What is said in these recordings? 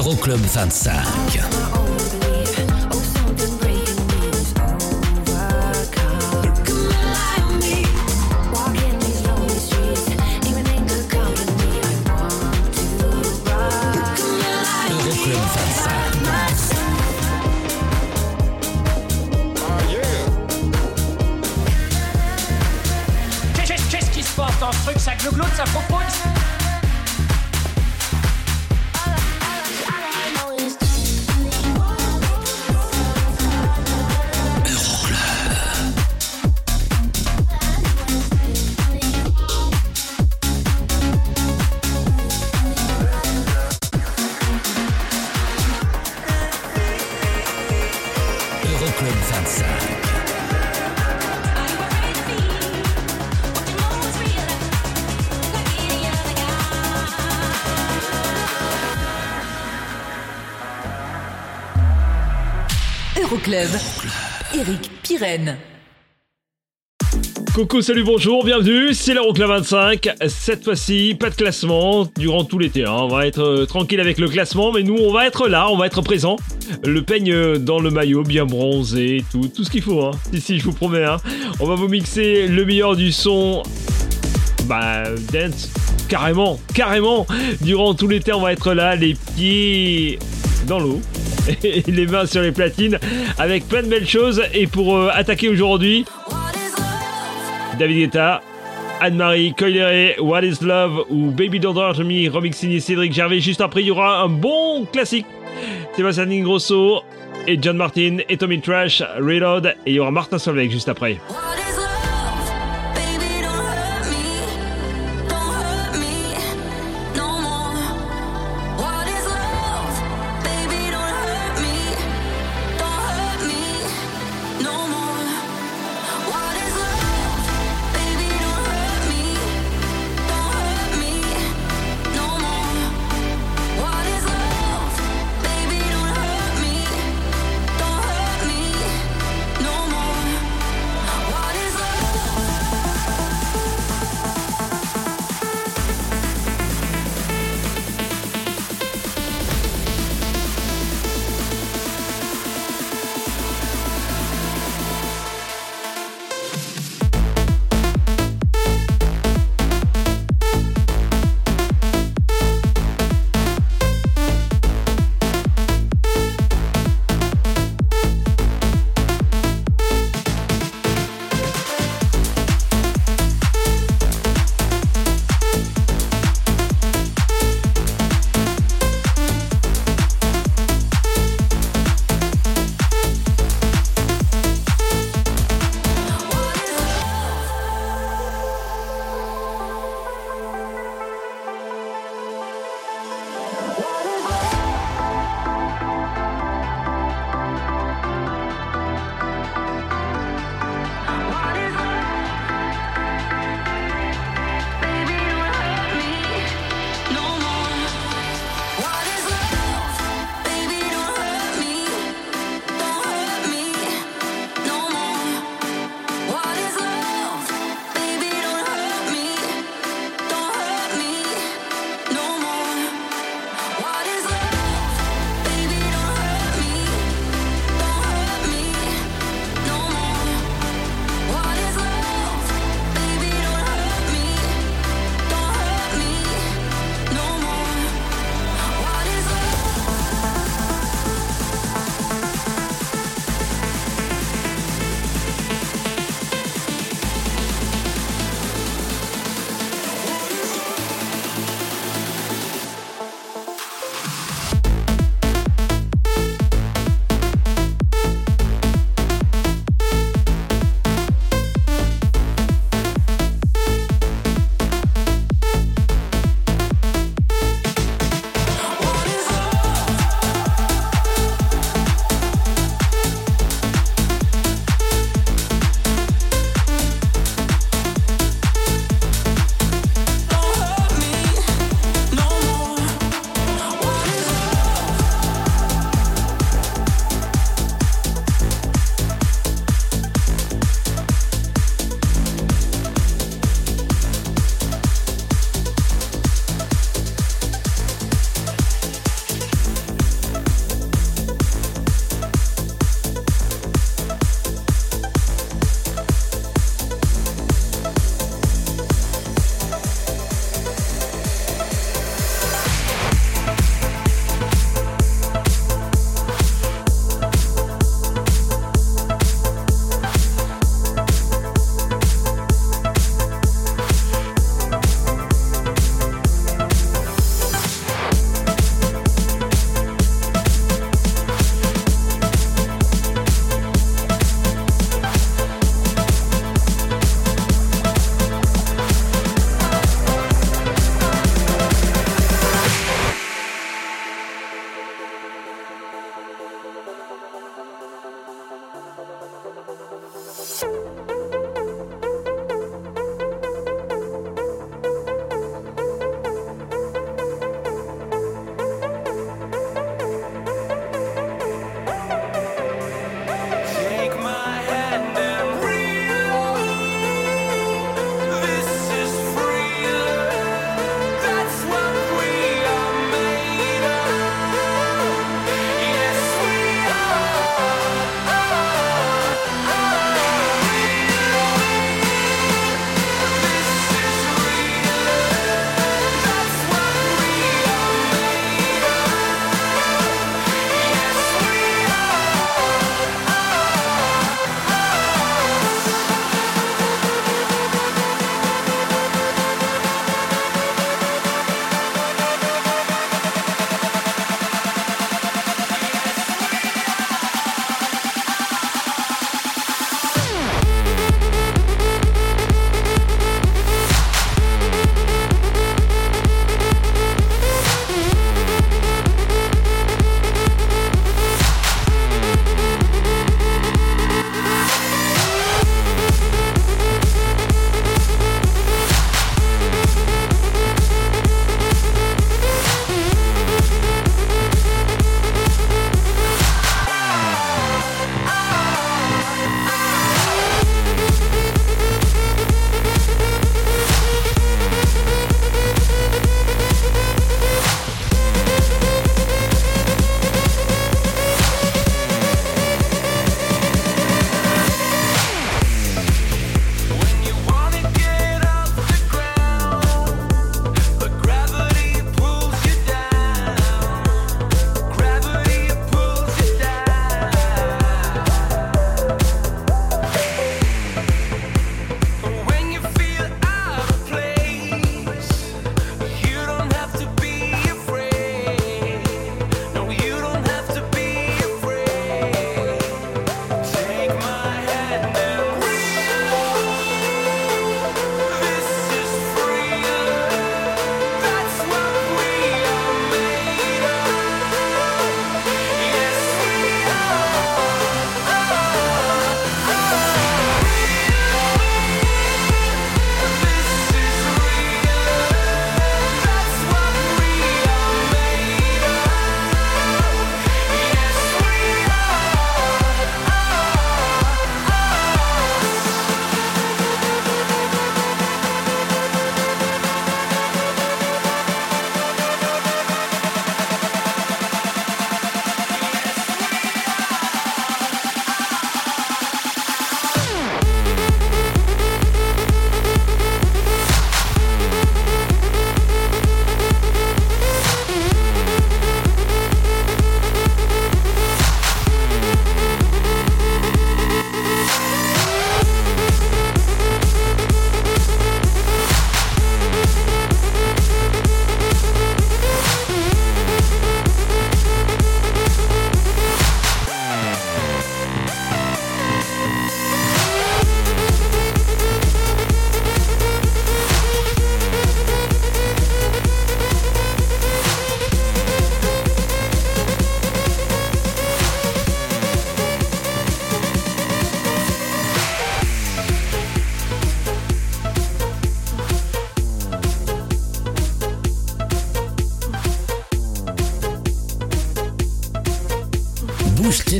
Euroclub 25. Euroclub 25. Qu'est-ce qui se passe dans ce truc Ça ça propose Coucou, salut, bonjour, bienvenue, c'est l'Euroclub 25. Cette fois-ci, pas de classement durant tout l'été. hein. On va être euh, tranquille avec le classement, mais nous, on va être là, on va être présent. Le peigne euh, dans le maillot, bien bronzé, tout, tout ce qu'il faut. Hein. Si, je vous promets. Hein. On va vous mixer le meilleur du son. Bah, dance, carrément, carrément. Durant tout l'été, on va être là, les pieds dans l'eau. Les mains sur les platines avec plein de belles choses. Et pour euh, attaquer aujourd'hui, David Guetta, Anne-Marie Coileret, What is Love ou Baby Don't Hurt Me, remix Cédric Gervais. Juste après, il y aura un bon classique. Sébastien Ingrosso et John Martin et Tommy Trash, Reload. Et il y aura Martin Solveig juste après.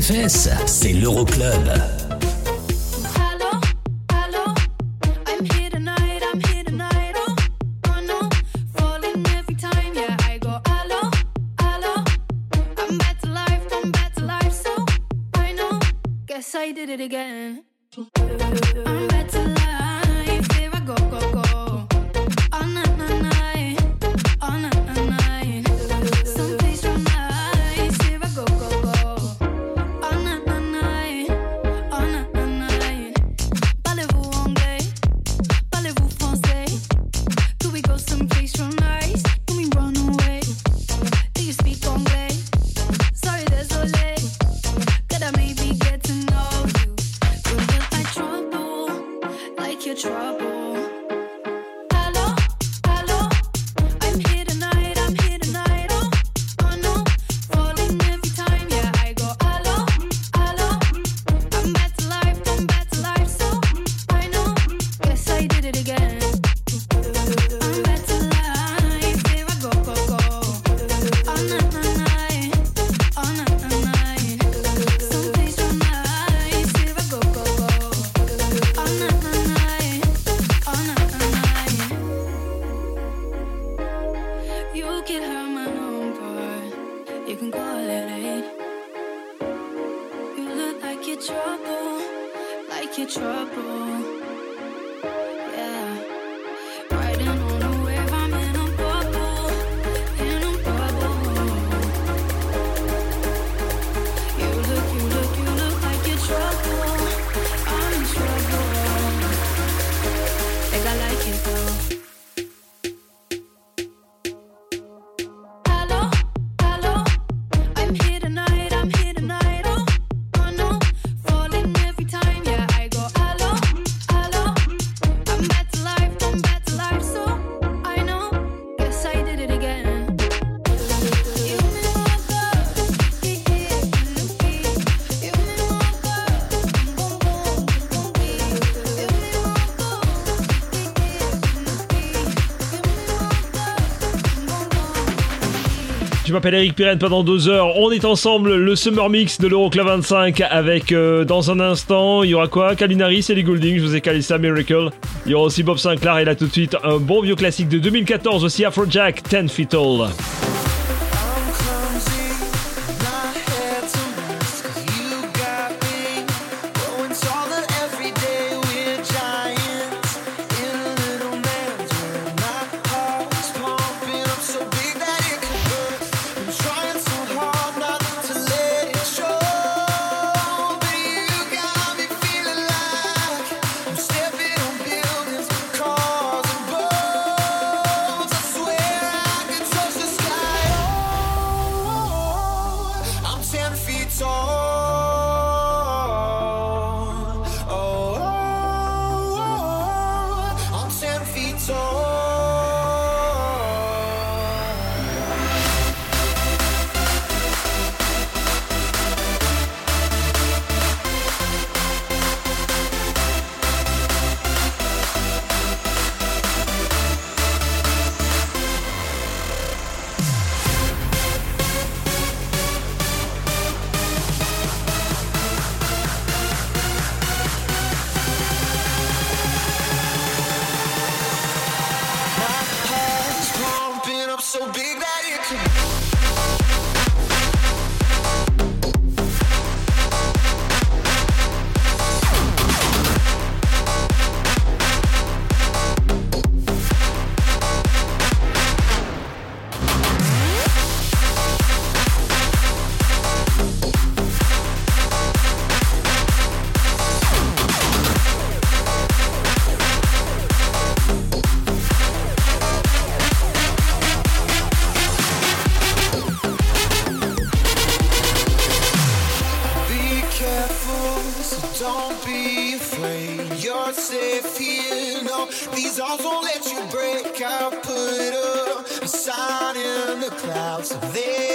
fesses, c'est l'Euroclub. je m'appelle Eric Pirenne pendant deux heures. On est ensemble le Summer Mix de l'Euroclub 25 avec euh, dans un instant, il y aura quoi? Kalinaris et les Goulding, je vous ai calé ça, Miracle. Il y aura aussi Bob Sinclair et là tout de suite un bon vieux classique de 2014 aussi Afrojack, Ten Feet All. else there.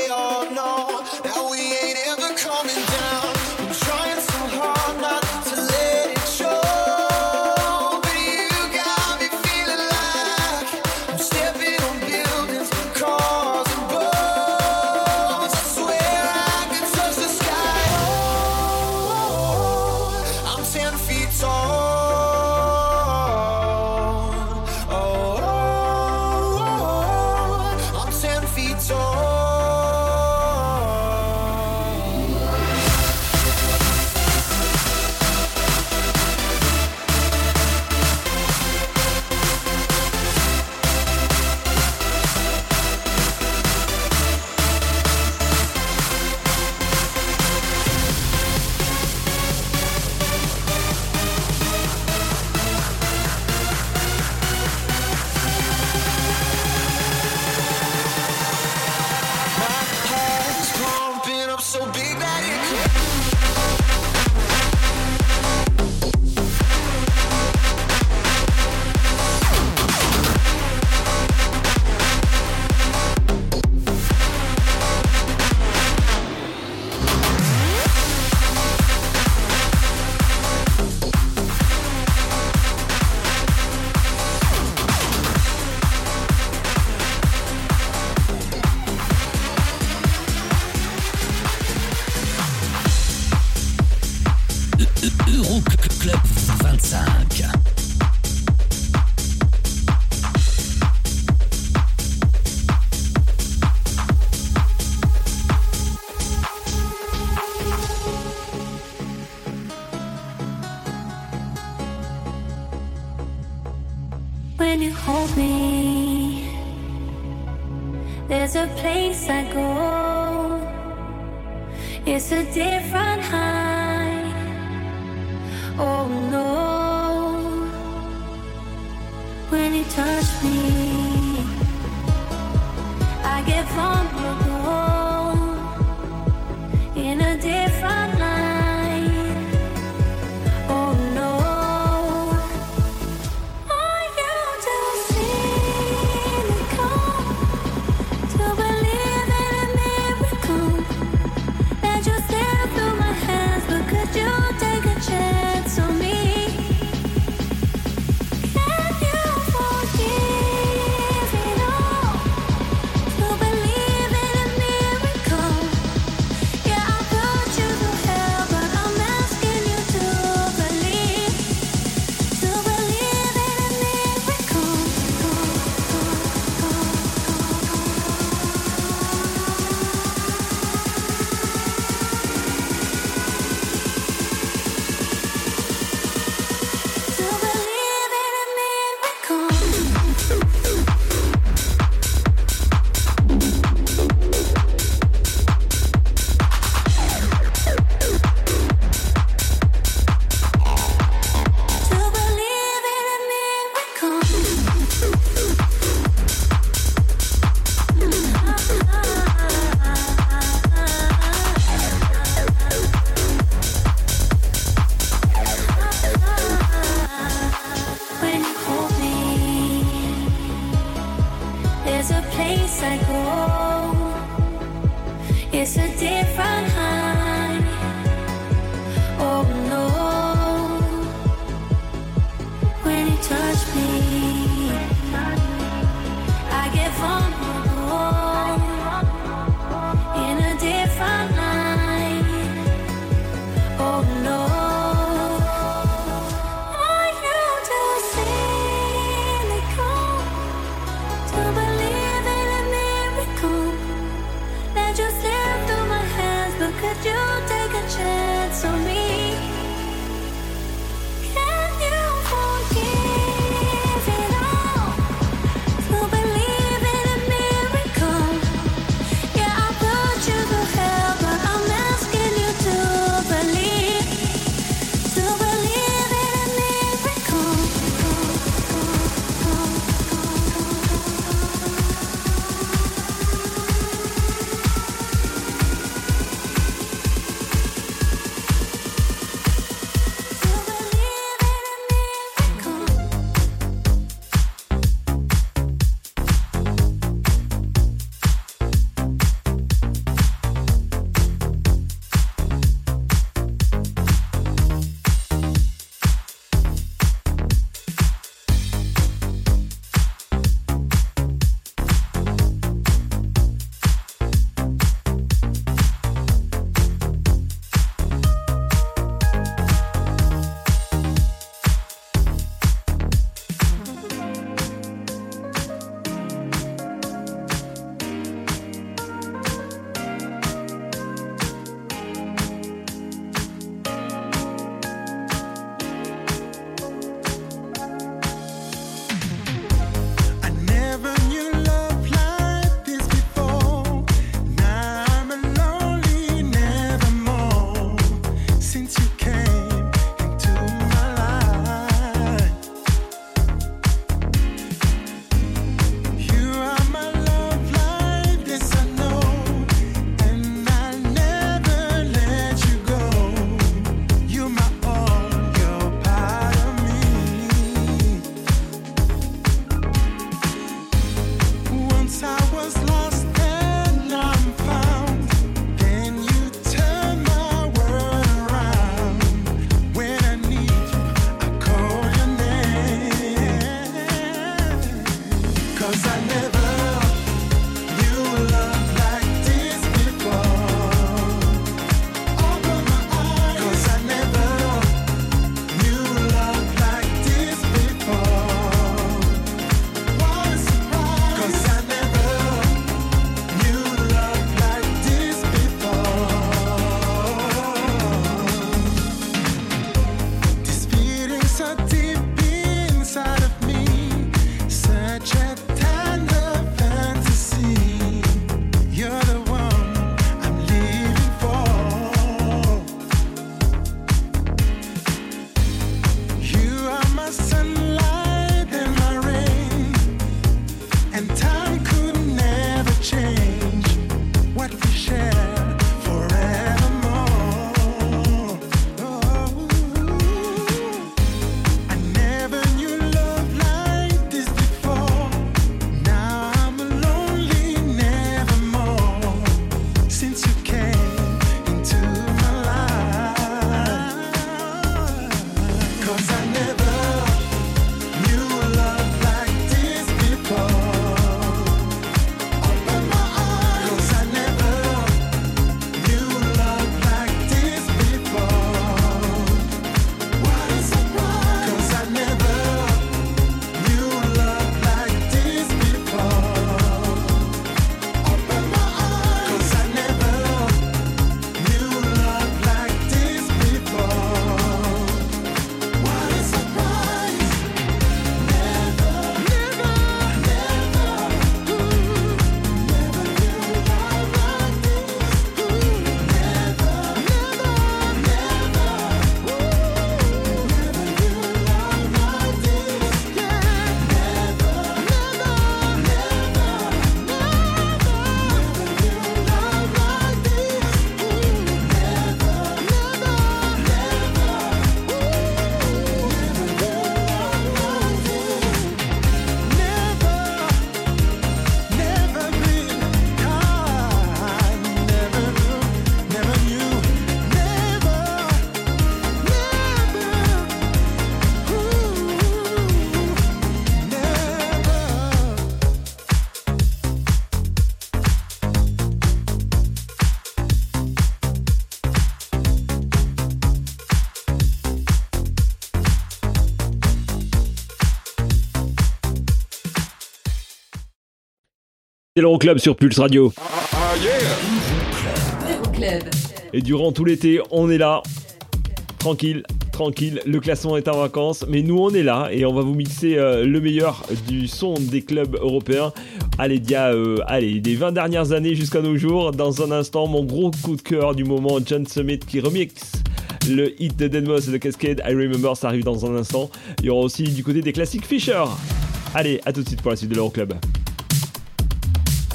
Place I go. It's a different high. C'est l'Euroclub sur Pulse Radio. Et durant tout l'été, on est là. Tranquille, tranquille. Le classement est en vacances, mais nous on est là et on va vous mixer euh, le meilleur du son des clubs européens. Allez, d'il y a, euh, allez, des 20 dernières années jusqu'à nos jours. Dans un instant, mon gros coup de cœur du moment, John Summit qui remixe le hit de Deadmau5 et de Cascade. I Remember, ça arrive dans un instant. Il y aura aussi du côté des classiques Fisher. Allez, à tout de suite pour la suite de l'Euroclub.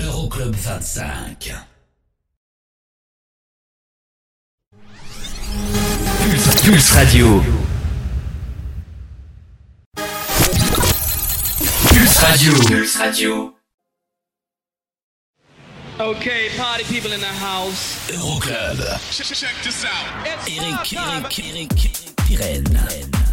Euroclub 25. Pulse, Pulse Radio. Pulse Radio. Pulse Radio. Okay, party people in the house. Euroclub. Check this out. Eric, Eric, Eric. Remember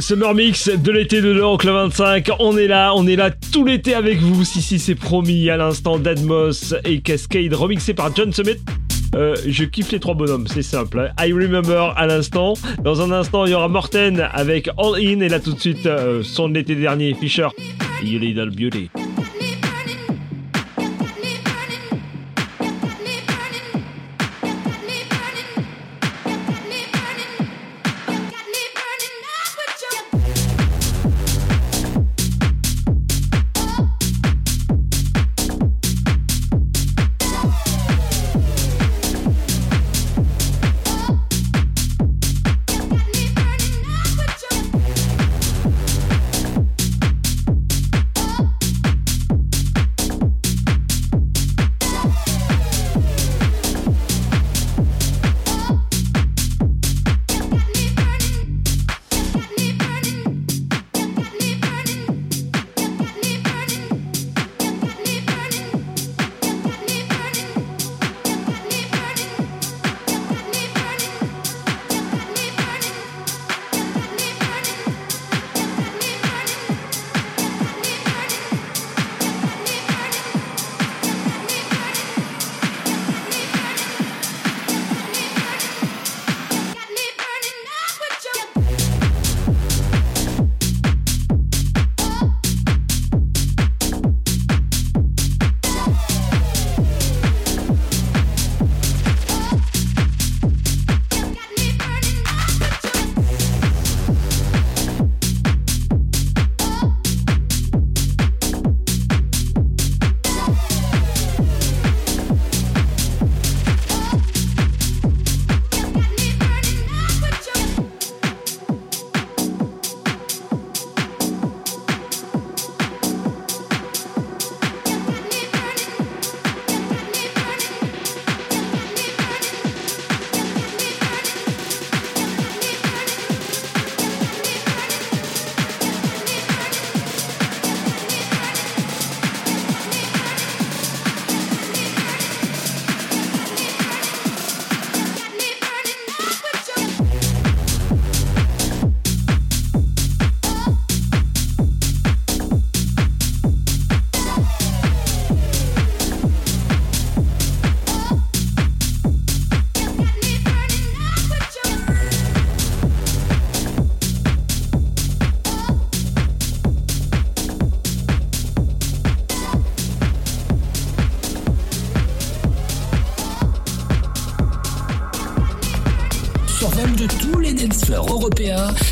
Summer Mix de l'été de l'Euroclub 25. On est là, on est là tout l'été avec vous. Si, si, c'est promis. À l'instant, Deadmos et Cascade remixé par John Summit. Euh, je kiffe les trois bonhommes, c'est simple. hein. I Remember à l'instant. Dans un instant, il y aura Morten avec All In. Et là, tout de suite, euh, son de l'été dernier, Fisher. You Little Beauty.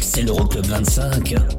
C'est l'Euroclub 25.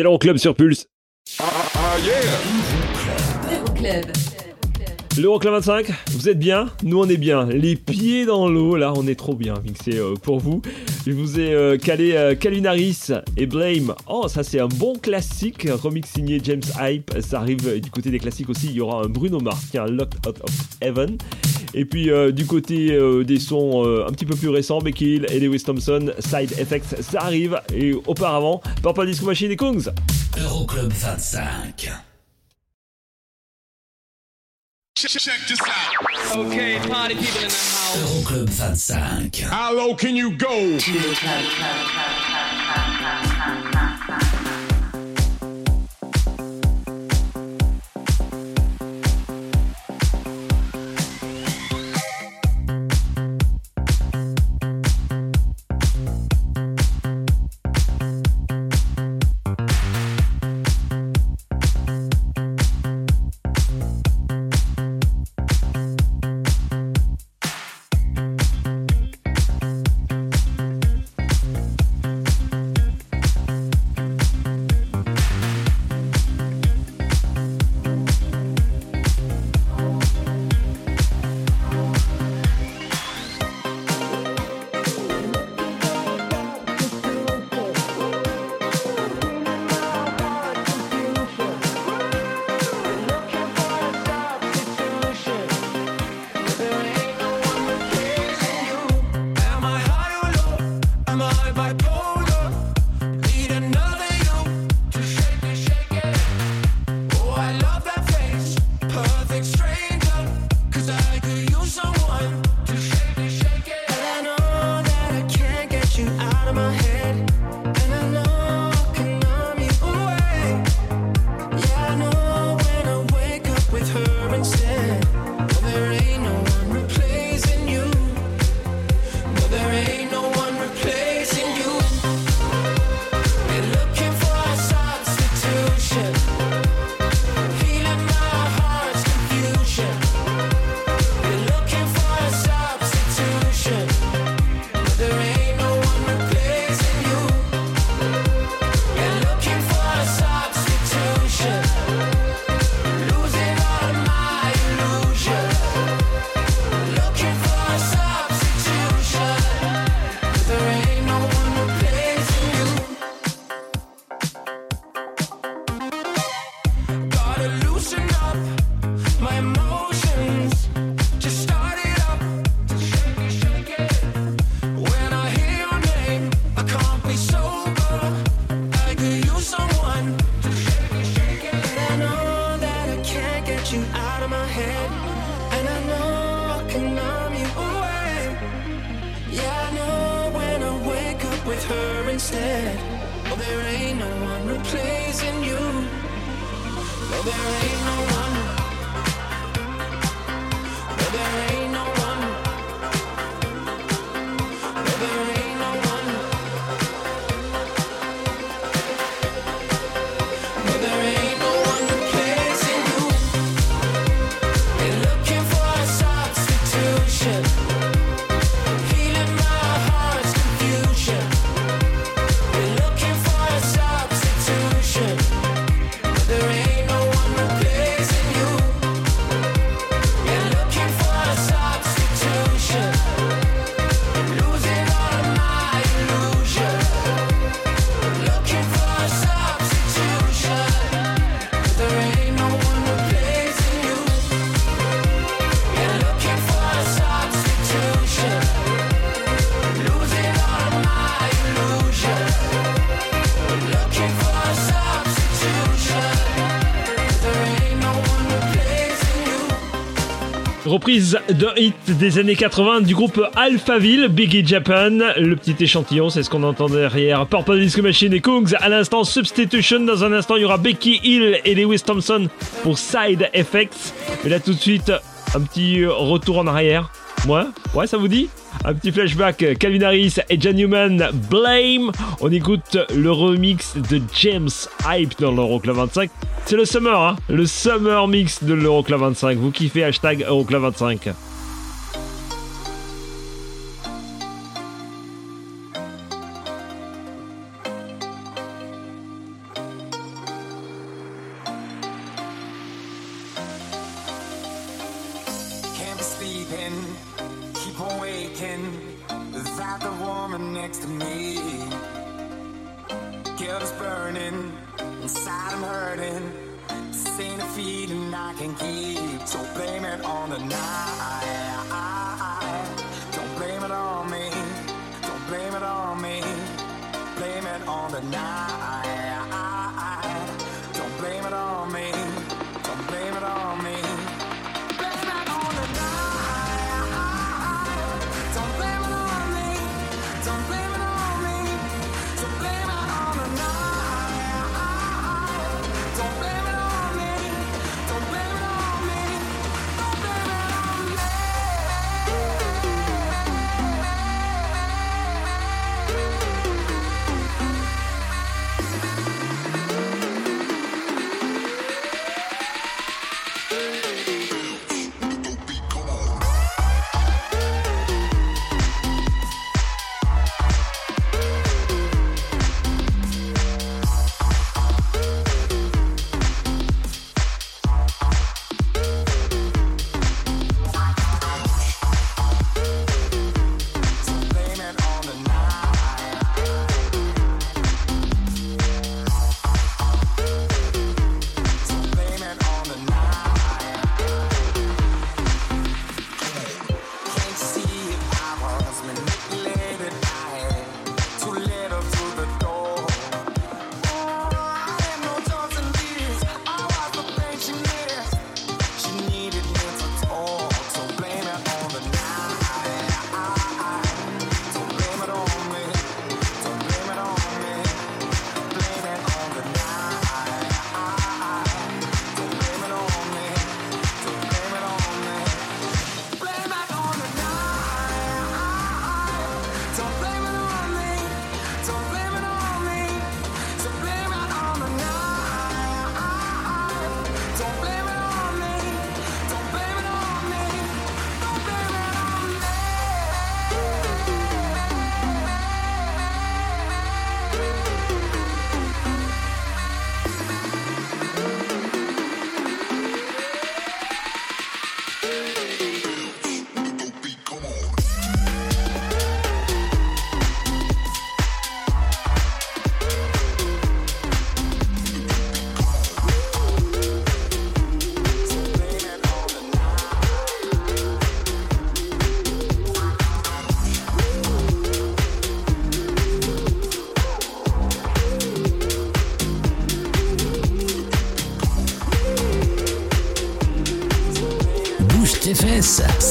C'est l'Euroclub sur Pulse. 2,25€, vous êtes bien? Nous on est bien. Les pieds dans l'eau, là on est trop bien, mixé euh, pour vous. Je vous ai euh, calé euh, Calinaris et Blame. Oh, ça c'est un bon classique, remix signé James Hype. Ça arrive euh, du côté des classiques aussi, il y aura un Bruno Mars, qui tiens, Locked Out of Heaven. Et puis du côté des sons un petit peu plus récents, Becky Hill et Lewis Thompson, Side Effects, ça arrive. Et auparavant, Purple Disco Machine et Kongs. Euroclub 25. Check, check this out. Okay, party people in the house. Euroclub 25. How low can you go? Reprise d'un hit des années 80 du groupe Alphaville, Biggie Japan. Le petit échantillon, c'est ce qu'on entend derrière. Purple Disco Machine et Kungs. À l'instant, Substitution. Dans un instant, il y aura Becky Hill et Lewis Thompson pour Side Effects. Mais là, tout de suite, un petit retour en arrière. Ouais, ouais, ça vous dit? Un petit flashback, Calvin Harris et Jan Newman, Blame. On écoute le remix de James Hype dans l'Euroclub 25. C'est le summer, hein Le summer mix de l'Euroclub 25. Vous kiffez hashtag Euroclub 25.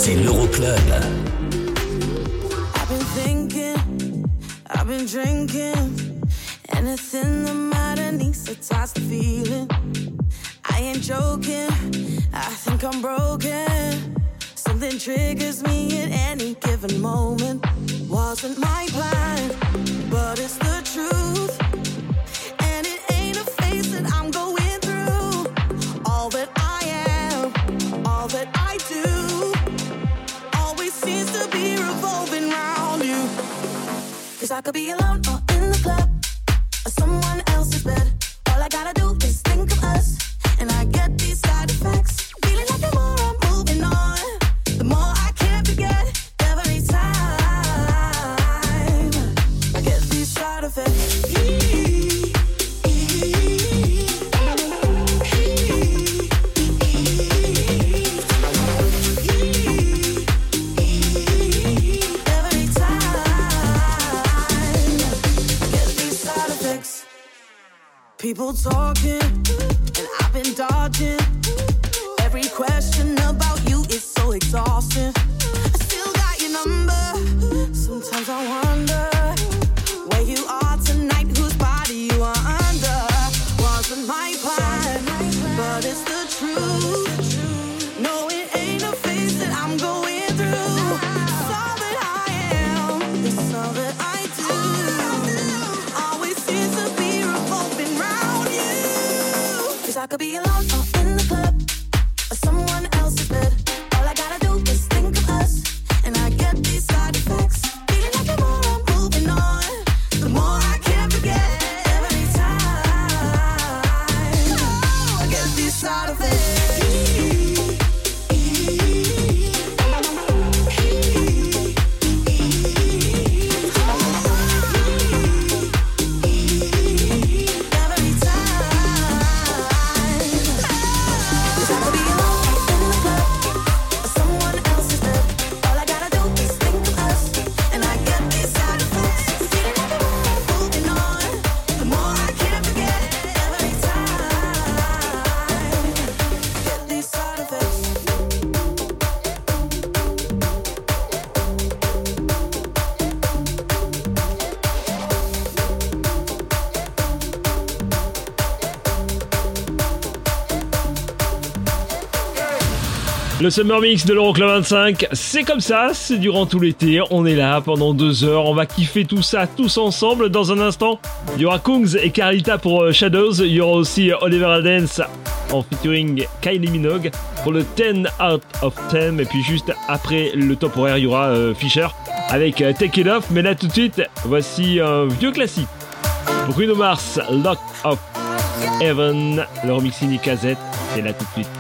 C'est l'Euroclub. Le Summer Mix de l'Euroclub 25, c'est comme ça, c'est durant tout l'été, on est là pendant deux heures, on va kiffer tout ça tous ensemble. Dans un instant, il y aura Kungs et Carlita pour euh, Shadows, il y aura aussi Oliver Adens en featuring Kylie Minogue pour le 10 out of 10, et puis juste après le top horaire, il y aura euh, Fisher avec euh, Take It Off, mais là tout de suite, voici un vieux classique. Bruno Mars, Lock of Heaven, le remix Casette, c'est là tout de suite.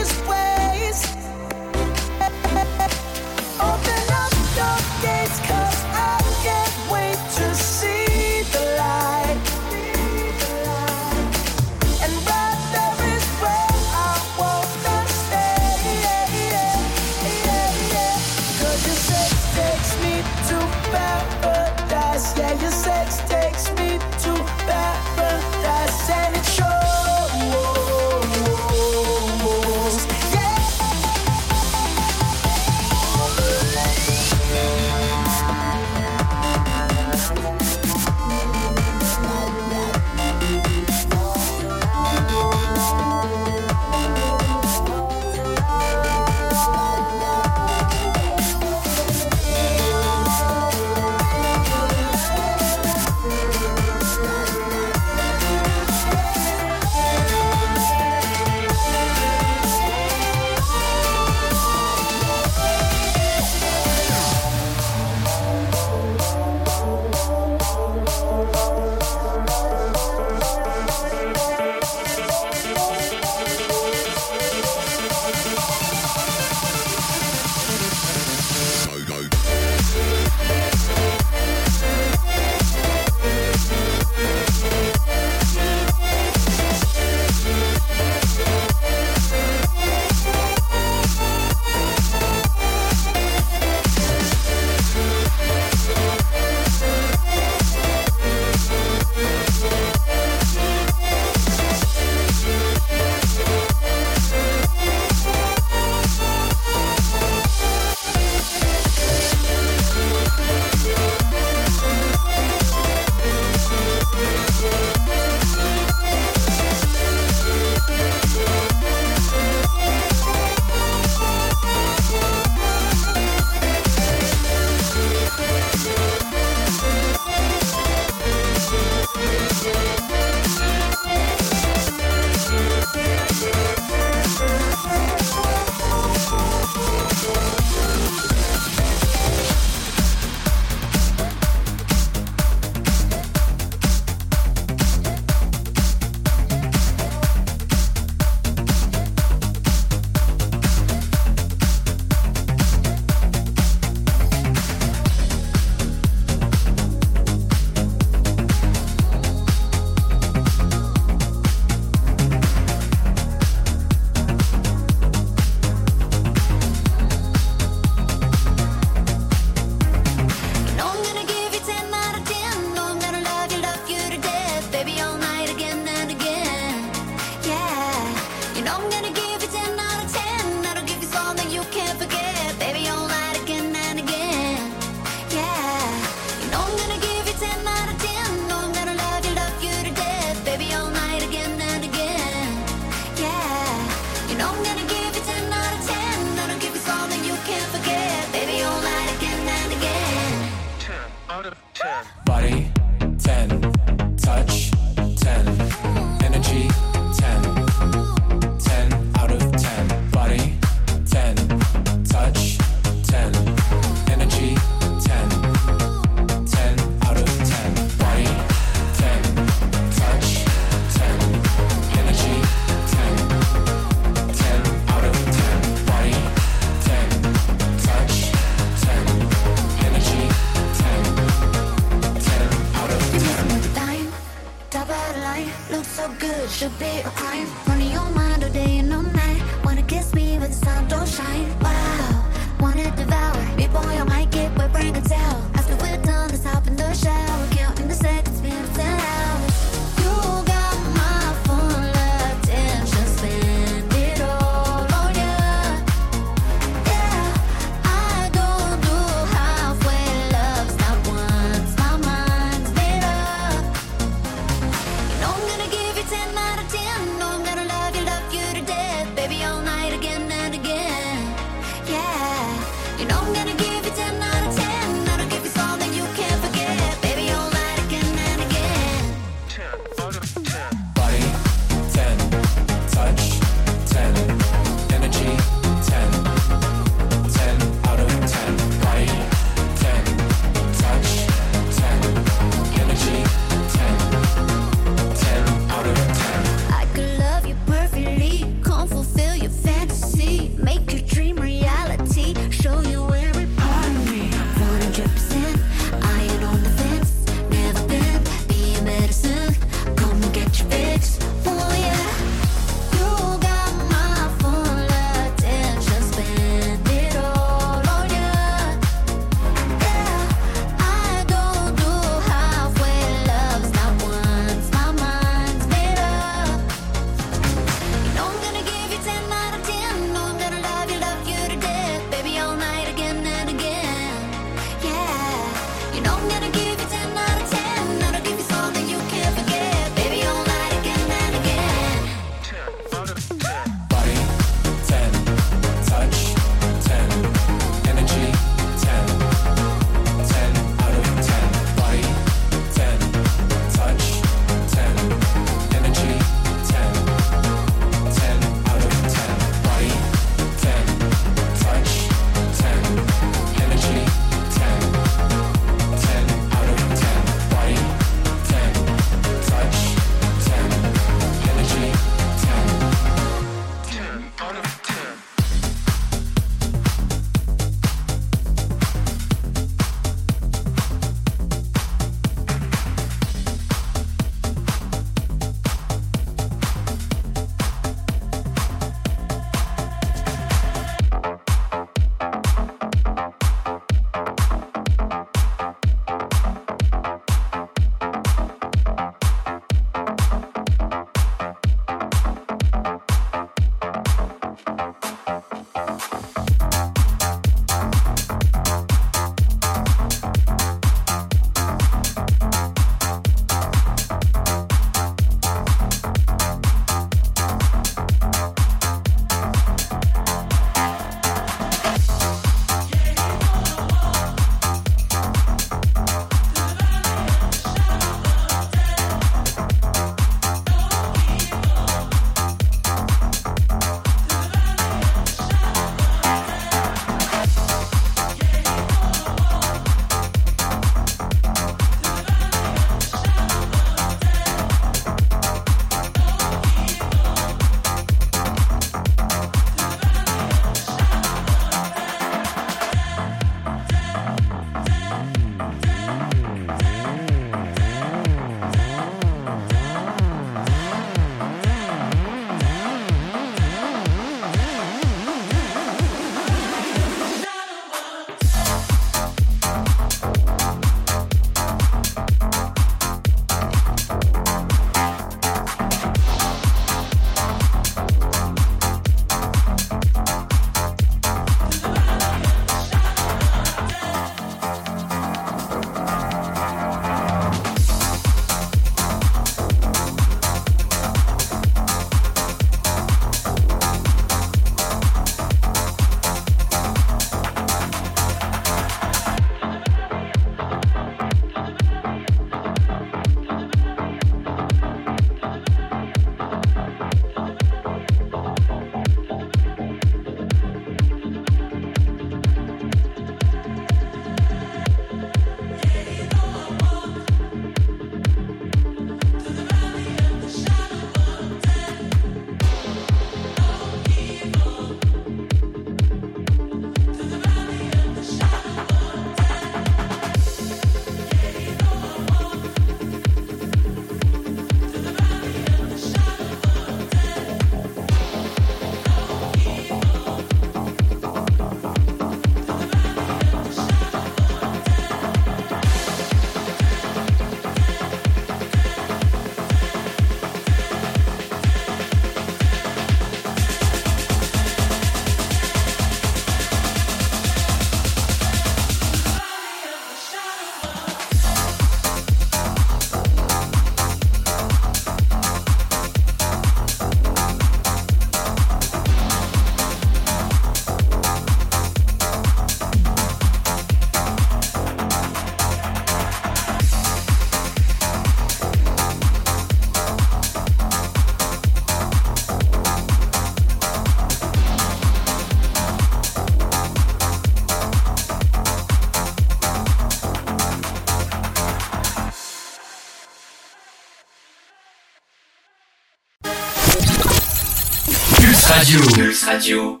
Radio.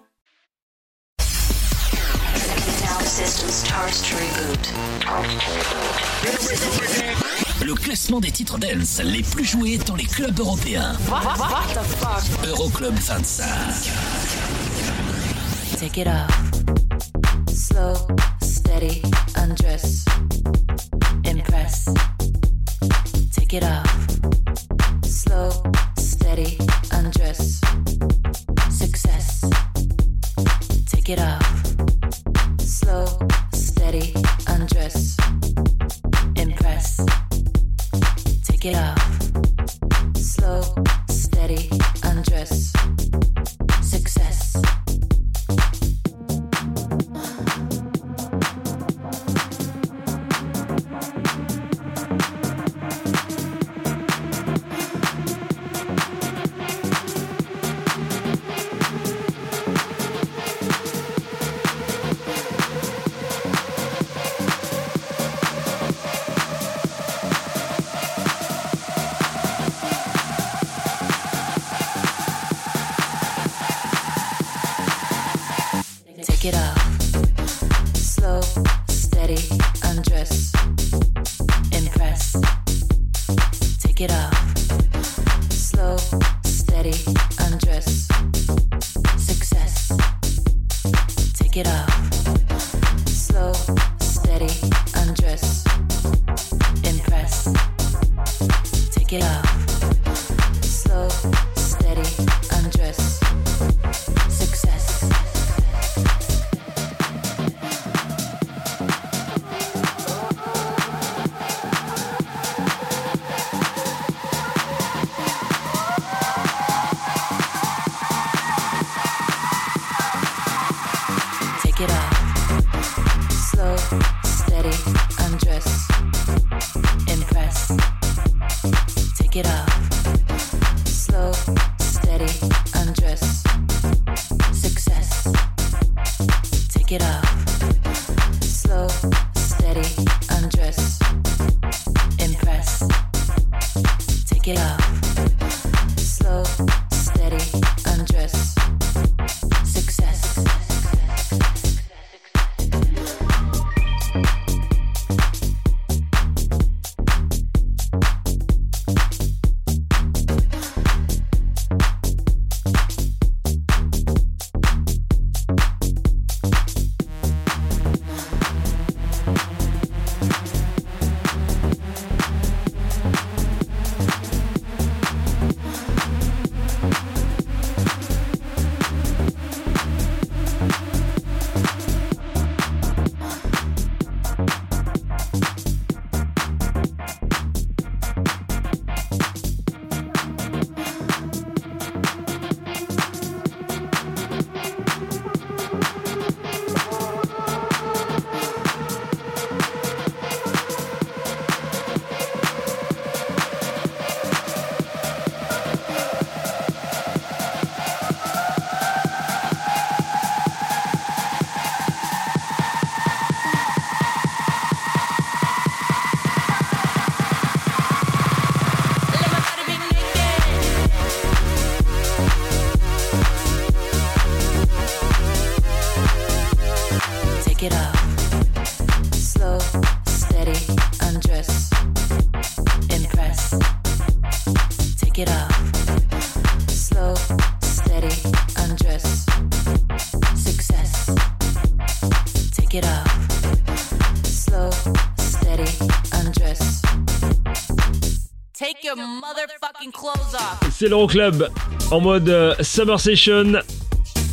Le classement des titres dance les plus joués dans les clubs européens. Euroclub 25. Take it off. C'est l'Euroclub en mode euh, Summer Session.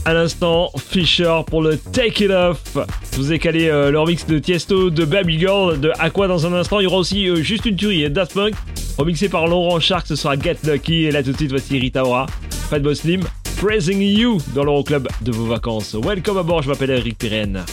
À l'instant, Fisher pour le Take It Off. Je vous ai calé euh, leur mix de Tiesto, de Baby Girl, de Aqua dans un instant. Il y aura aussi euh, juste une tuerie Daft Punk, remixé par Laurent Shark. Ce sera Get Lucky. Et là tout de suite, voici Rita Ora, Fatboy Slim, Praising You dans l'Euroclub de vos vacances. Welcome à bord, je m'appelle Eric Pirenne.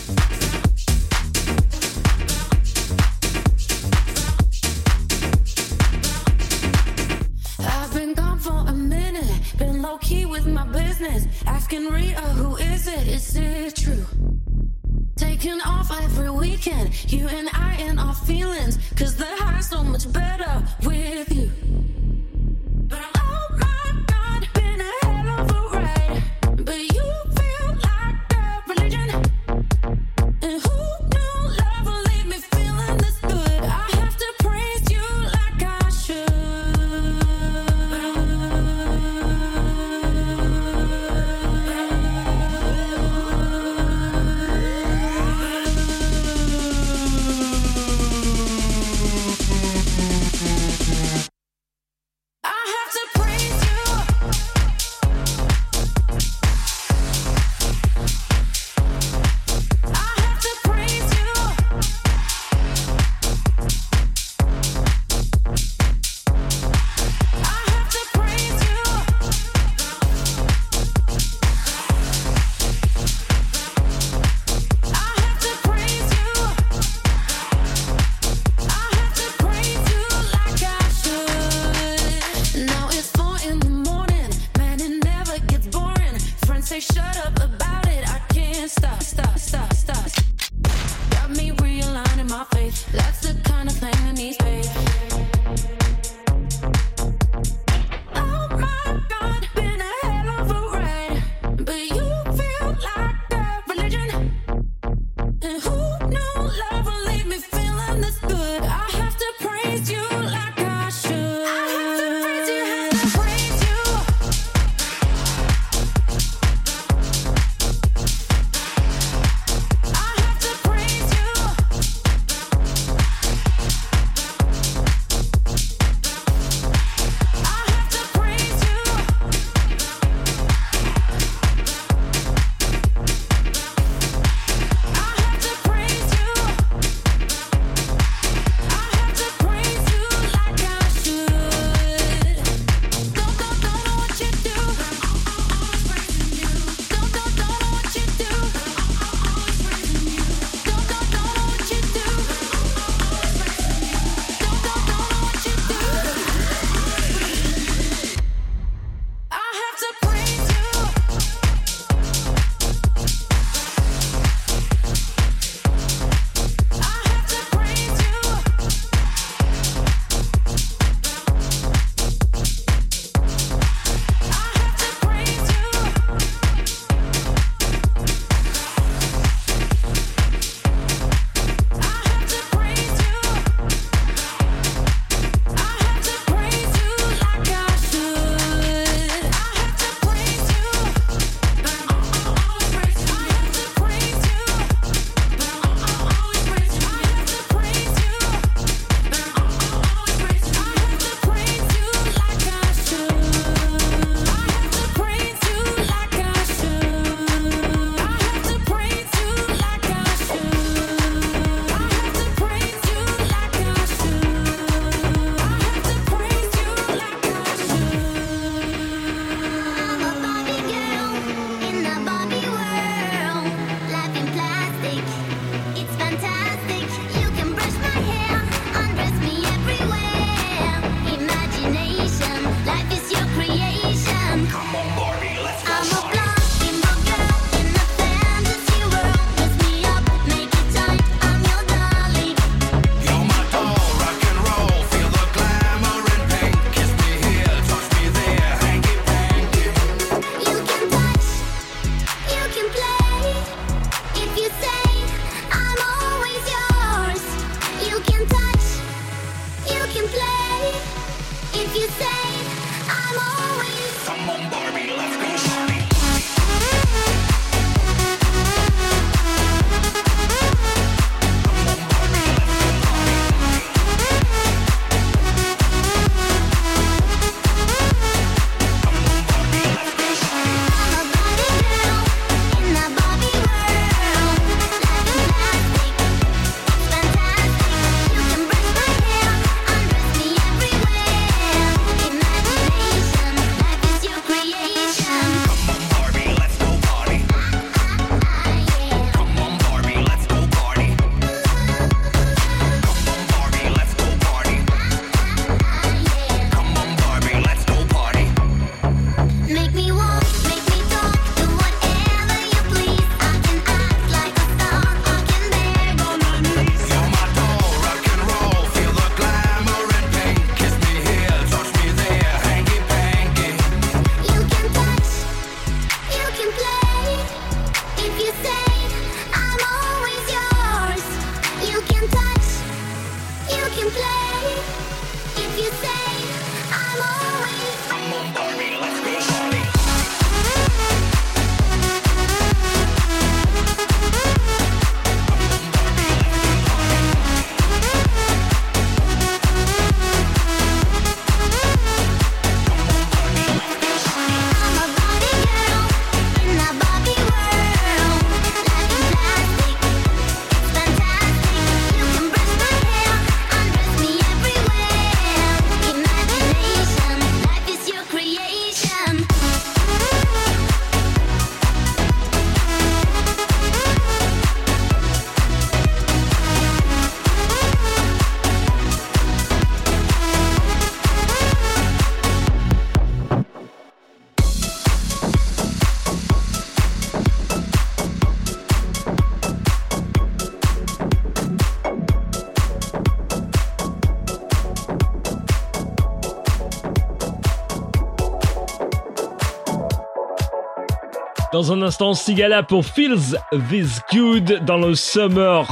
Dans un instant, Sigala pour Feels This Good dans le Summer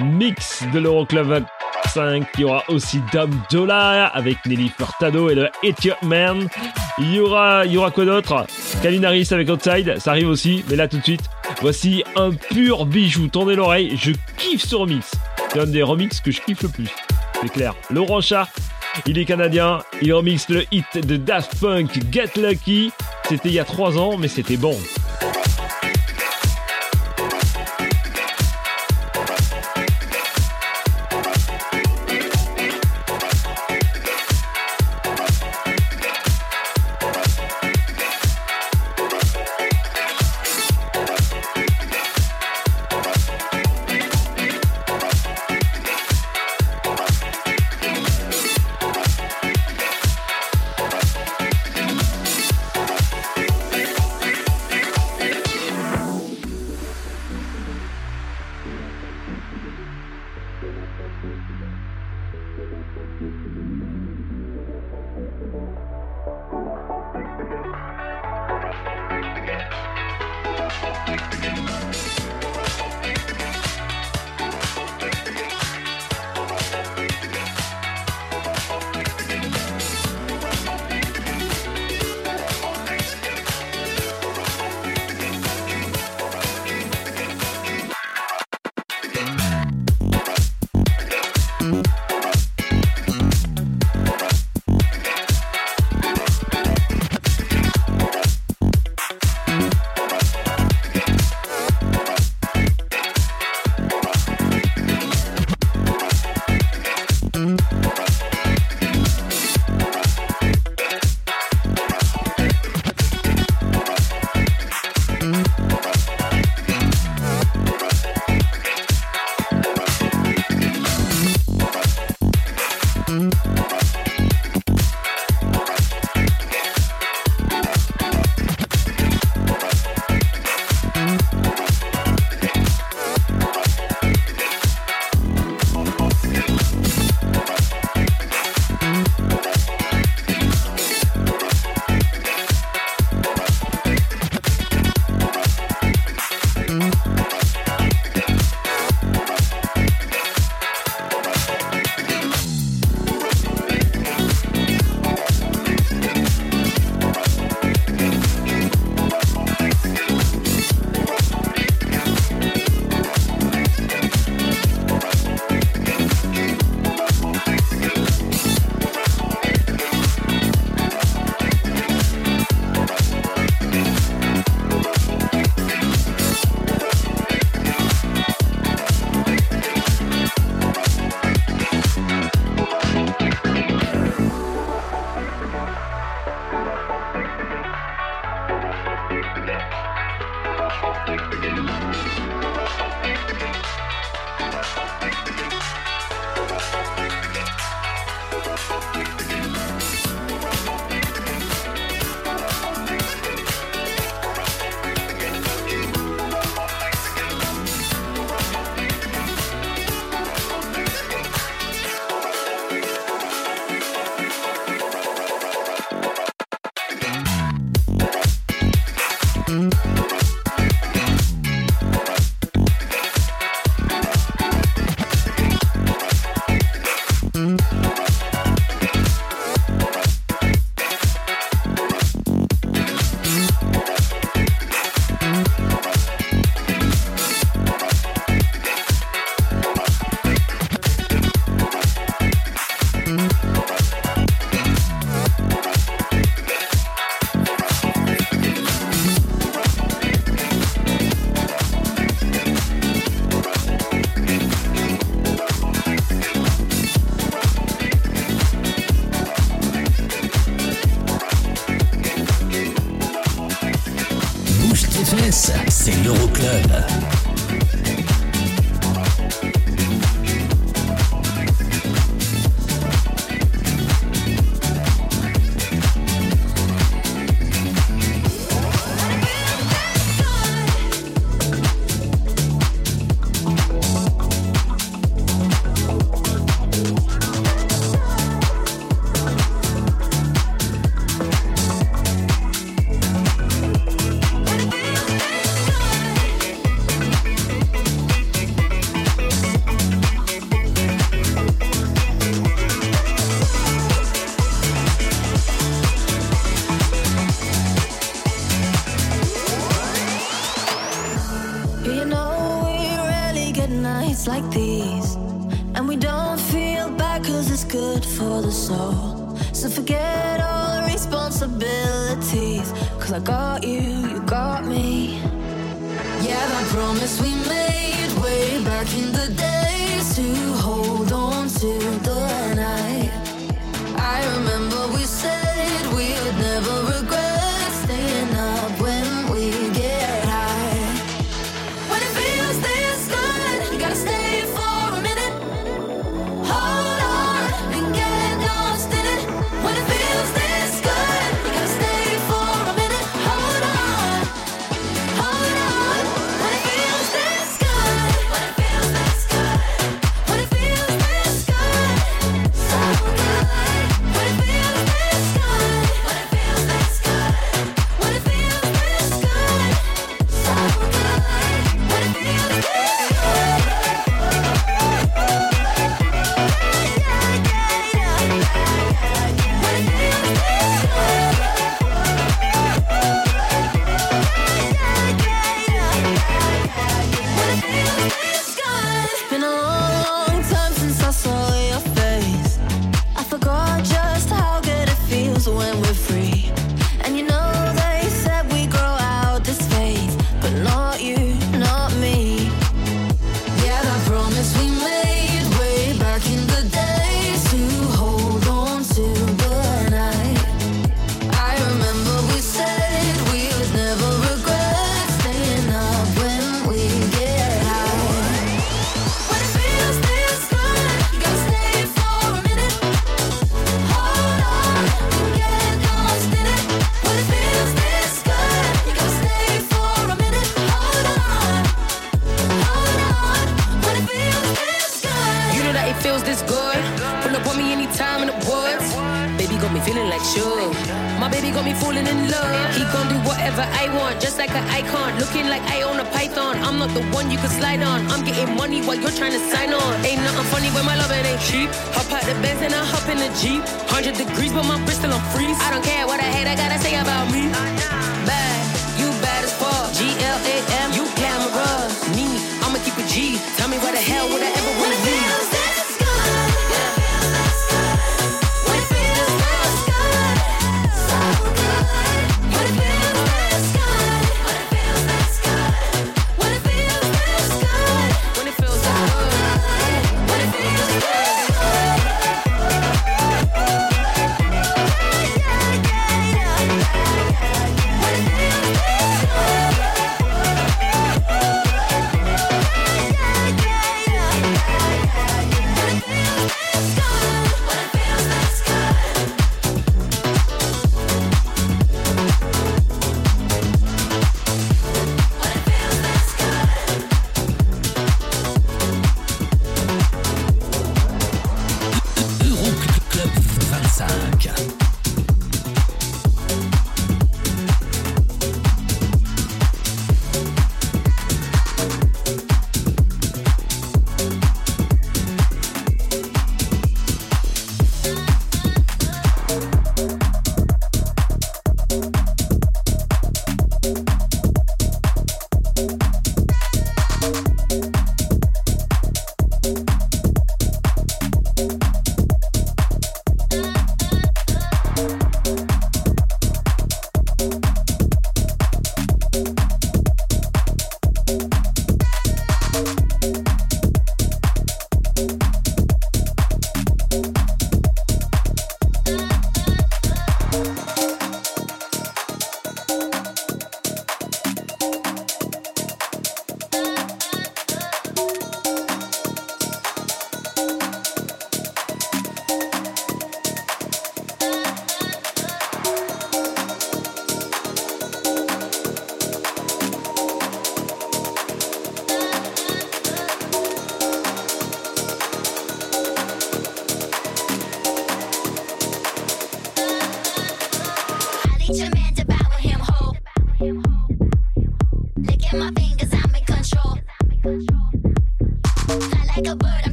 Mix de l'Euroclub 5. Il y aura aussi Dom Dola avec Nelly Furtado et le Your Man. Il y aura, il y aura quoi d'autre? Calvin Harris avec Outside, ça arrive aussi, mais là tout de suite, voici un pur bijou. Tendez l'oreille, je kiffe ce remix. C'est un des remixes que je kiffe le plus. C'est clair. Laurent Chat, il est canadien, il remixe le hit de Daft Punk Get Lucky. C'était il y a 3 ans, mais c'était bon.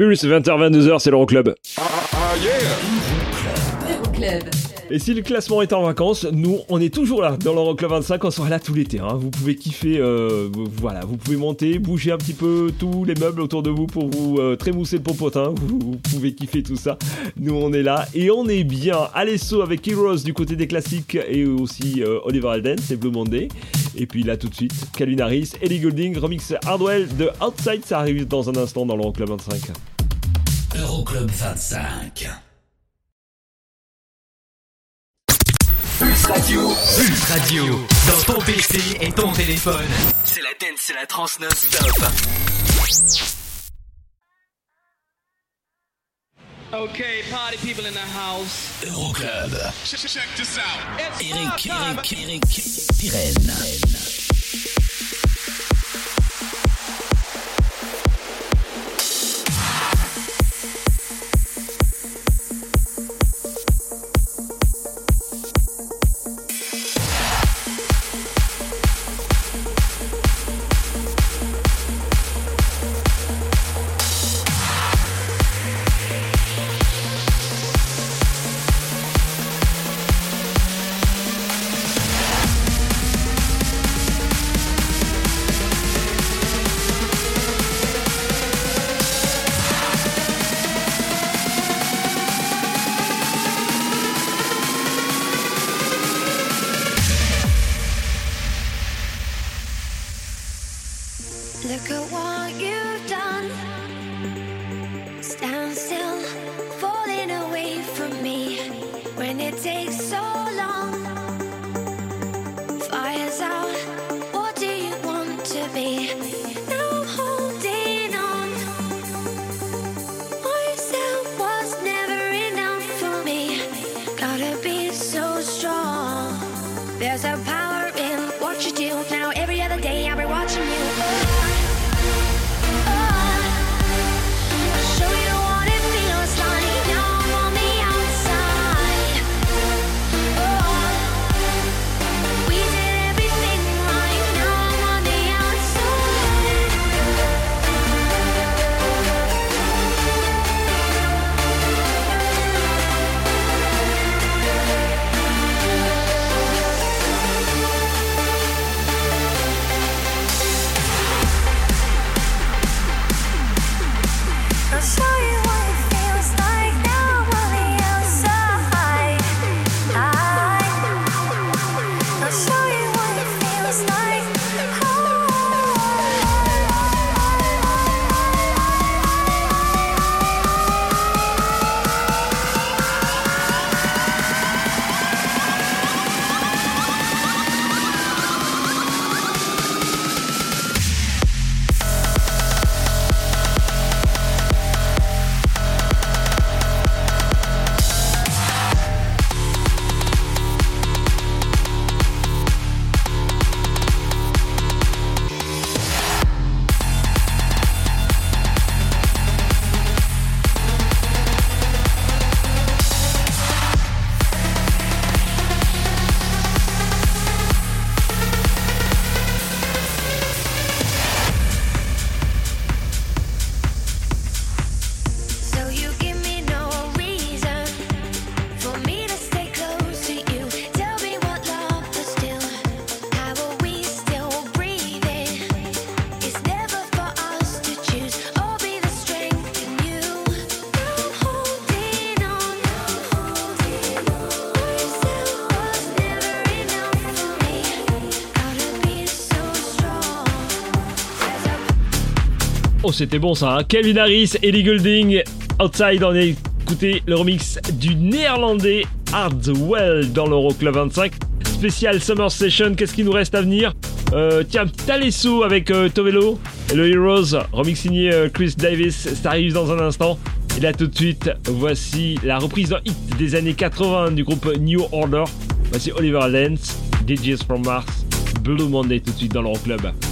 Plus 20h22h, c'est l'Euroclub. Euroclub. Et si le classement est en vacances, nous, on est toujours là dans l'Euroclub 25, on sera là tout l'été. hein. Vous pouvez kiffer, euh, vous- voilà, vous pouvez monter, bouger un petit peu tous les meubles autour de vous pour vous euh, trémousser le popotin. Vous, vous pouvez kiffer tout ça. Nous, on est là et on est bien. Alesso avec Heroes du côté des classiques et aussi euh, Oliver Alden, c'est Blue Monday. Et puis là, tout de suite, Calvin Harris, Ellie Goulding, remix Hardwell de Outside, ça arrive dans un instant dans l'Euroclub 25. Euroclub 25. Pulse Radio. Pulse Radio. Dans ton PC et ton téléphone. C'est la dance, c'est la trans non-stop. Okay, party people in the house. Euroclub. Check, check this out. Eric, Eric, Eric, Pirenne. Oh, c'était bon ça. Hein. Kevin Harris, Ellie Goulding, Outside, on a écouté le remix du néerlandais Hardwell dans l'Euroclub 25. Spécial Summer Session, qu'est-ce qui nous reste à venir? Euh, Tiens, Talesso avec euh, et le Heroes, remix signé euh, Chris Davis, ça arrive dans un instant. Et là tout de suite, voici la reprise d'un hit des années 80 du groupe New Order. Voici Oliver Lenz, DJs from Mars, Blue Monday tout de suite dans l'Euroclub. Club.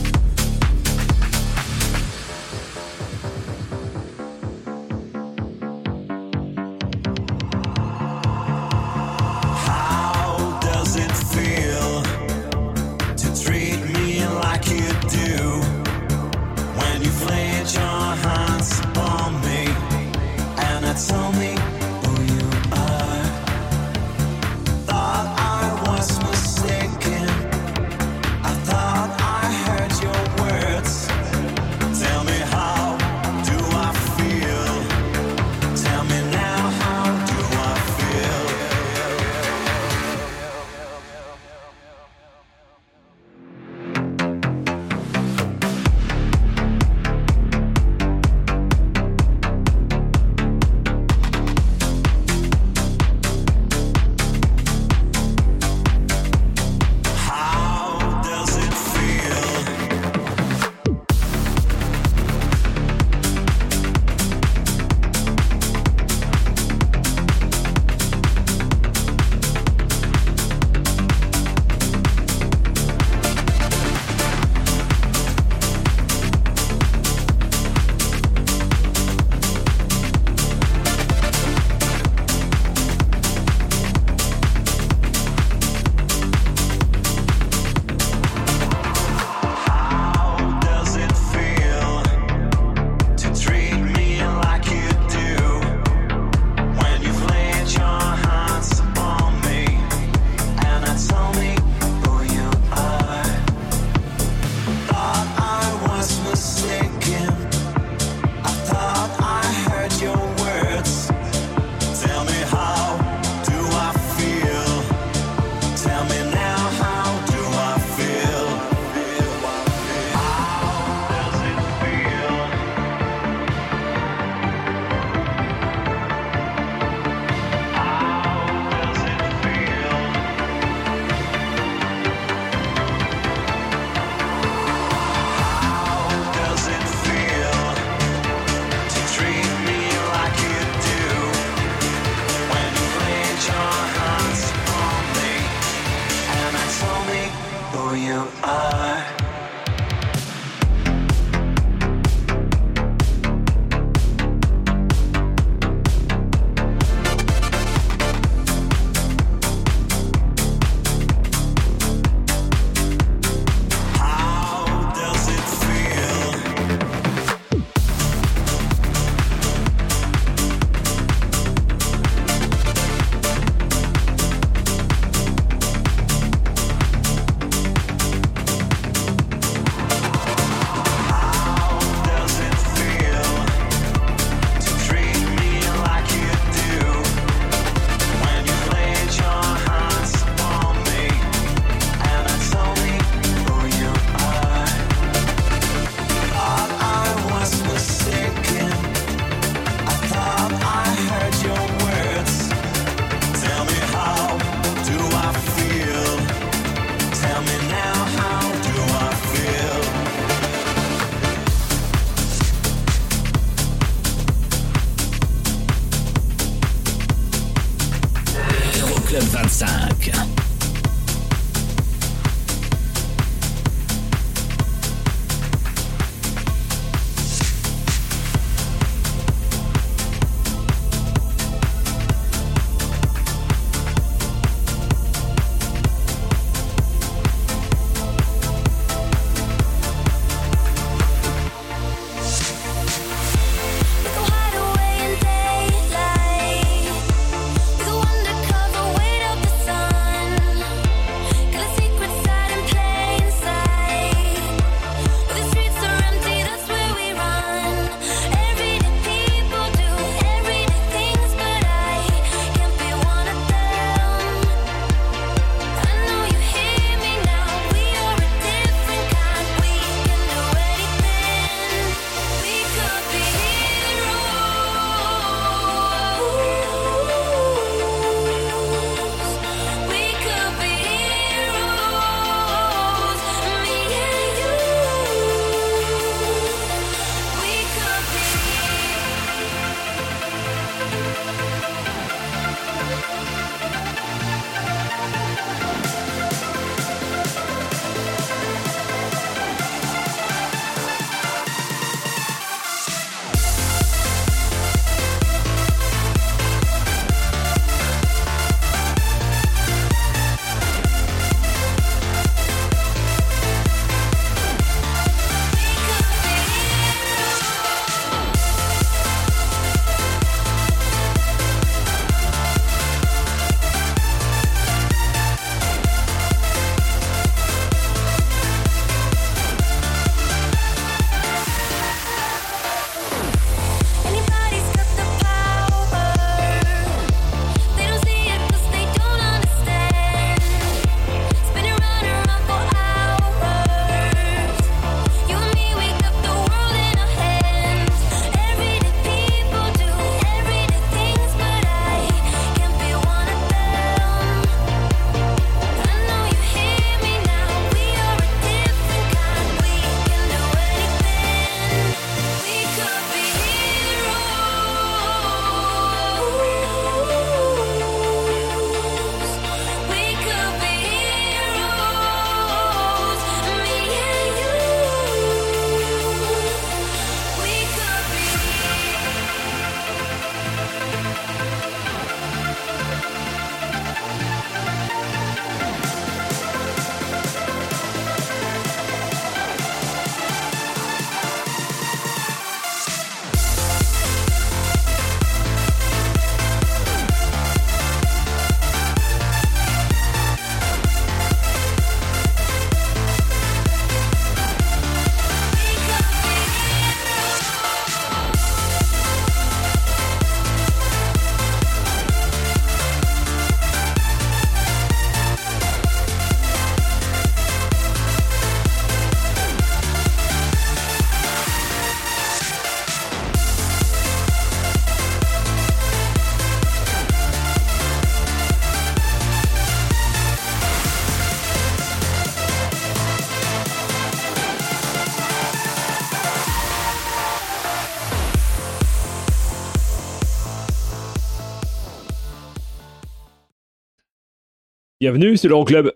Bienvenue, c'est l'Euroclub.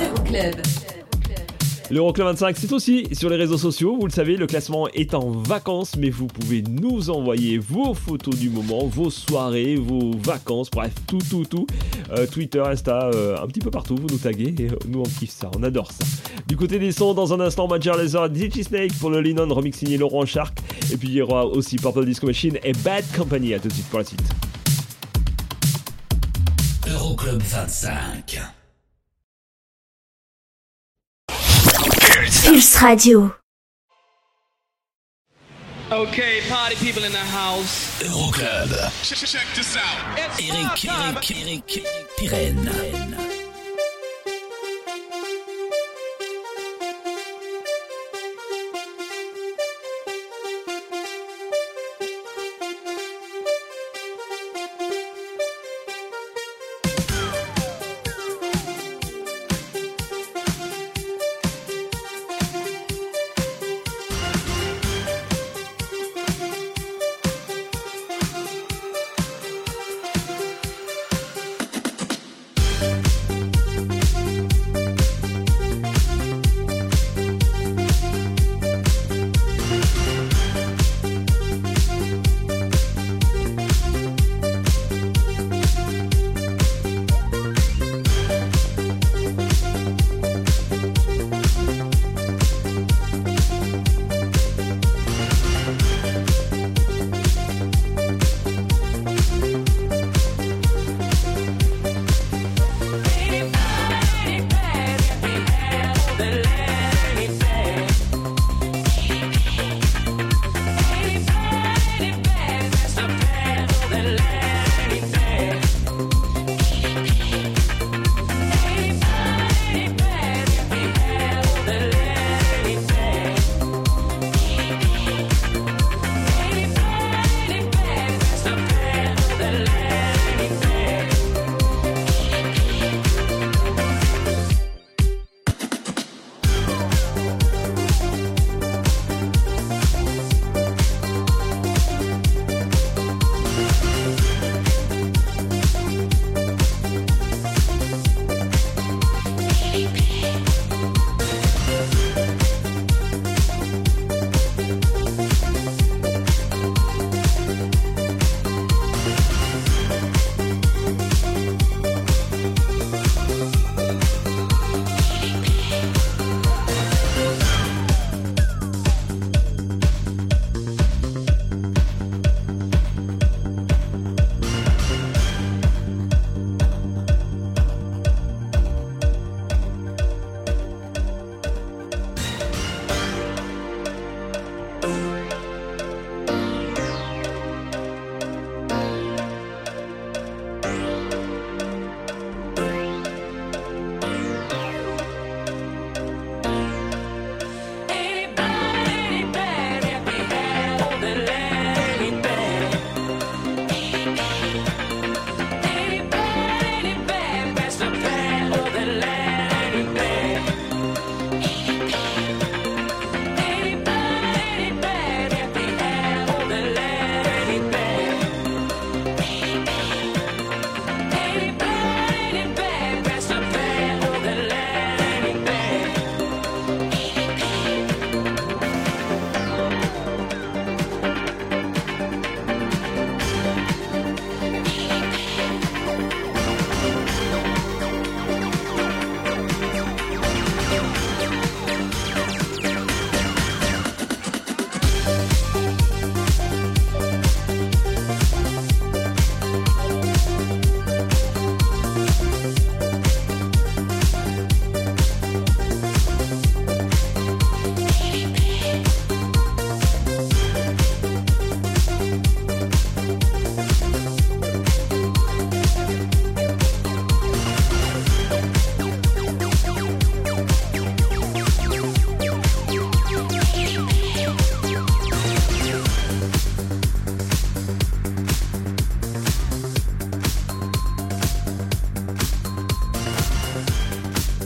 Euroclub. L'Euroclub 25, c'est aussi sur les réseaux sociaux. Vous le savez, le classement est en vacances, mais vous pouvez nous envoyer vos photos du moment, vos soirées, vos vacances, bref, tout, tout, tout. Euh, Twitter, Insta, euh, un petit peu partout, vous nous taguez et euh, nous on kiffe ça, on adore ça. Du côté des sons, dans un instant, Major Laser, DJ Snake pour le Linon remix signé Laurent Shark. Et puis il y aura aussi Purple Disco Machine et Bad Company. À tout de suite pour la suite. Euroclub 25. Pulse Radio. Okay, party people in the house. Euroclub. Check, check this out. Eric, Eric, Eric, Pirenne.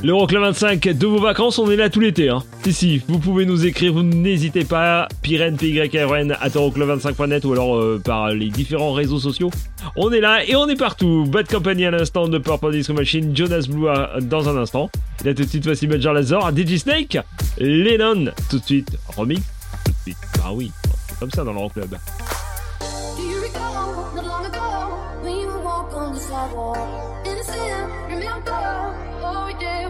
L'Euroclub 25 de vos vacances, on est là tout l'été. Hein. Si, si, vous pouvez nous écrire, vous n'hésitez pas. Pyren, PYRN, à Euroclub25.net ou alors euh, par les différents réseaux sociaux. On est là et on est partout. Bad Company à l'instant de Purple Disco Machine, Jonas Blue à- dans un instant. Et là tout de suite, voici Major Lazor, DJ Snake, Lennon, tout de suite, remix, tout de suite. Bah oui, c'est comme ça dans l'Euroclub. Do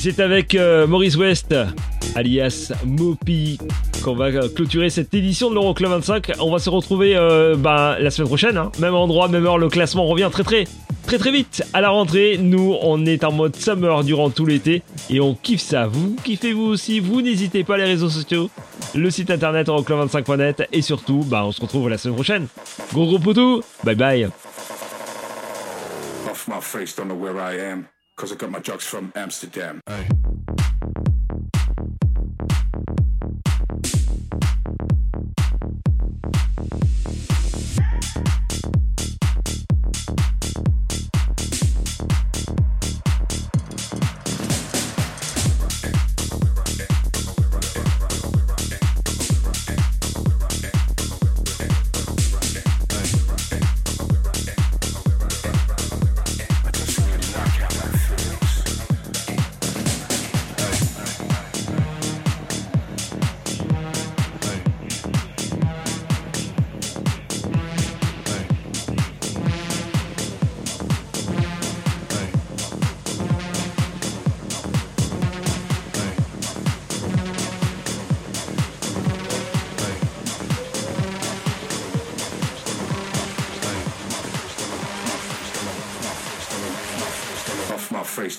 c'est avec euh, Maurice West, alias Mopi, qu'on va euh, clôturer cette édition de l'Euroclub 25. On va se retrouver euh, ben, la semaine prochaine, hein. même endroit, même heure. Le classement revient très très très très vite à la rentrée. Nous, on est en mode summer durant tout l'été et on kiffe ça. Vous kiffez vous aussi? Vous n'hésitez pas les réseaux sociaux, le site internet euroclub25.net et surtout, ben, on se retrouve la semaine prochaine. Gros gros poutou, bye bye. Off my face, don't know where I am. Cause I got my drugs from Amsterdam. Off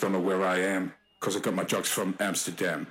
don't know where I am. Cause I got my drugs from Amsterdam.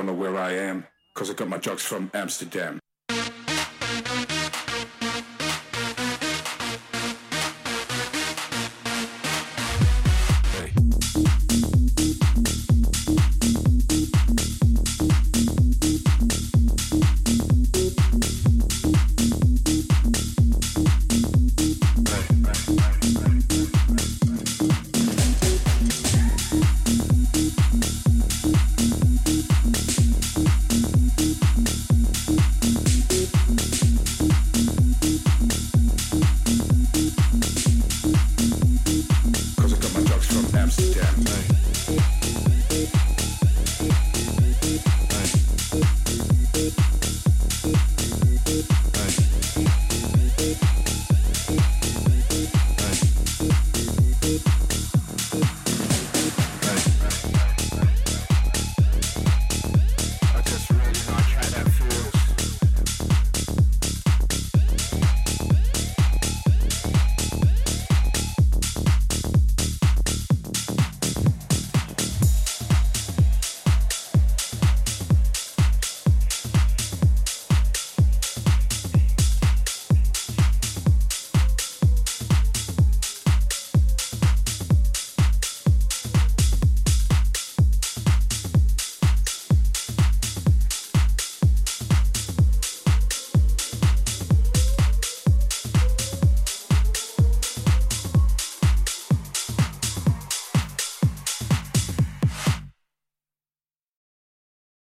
Don't know where I am, cause I got my drugs from Amsterdam.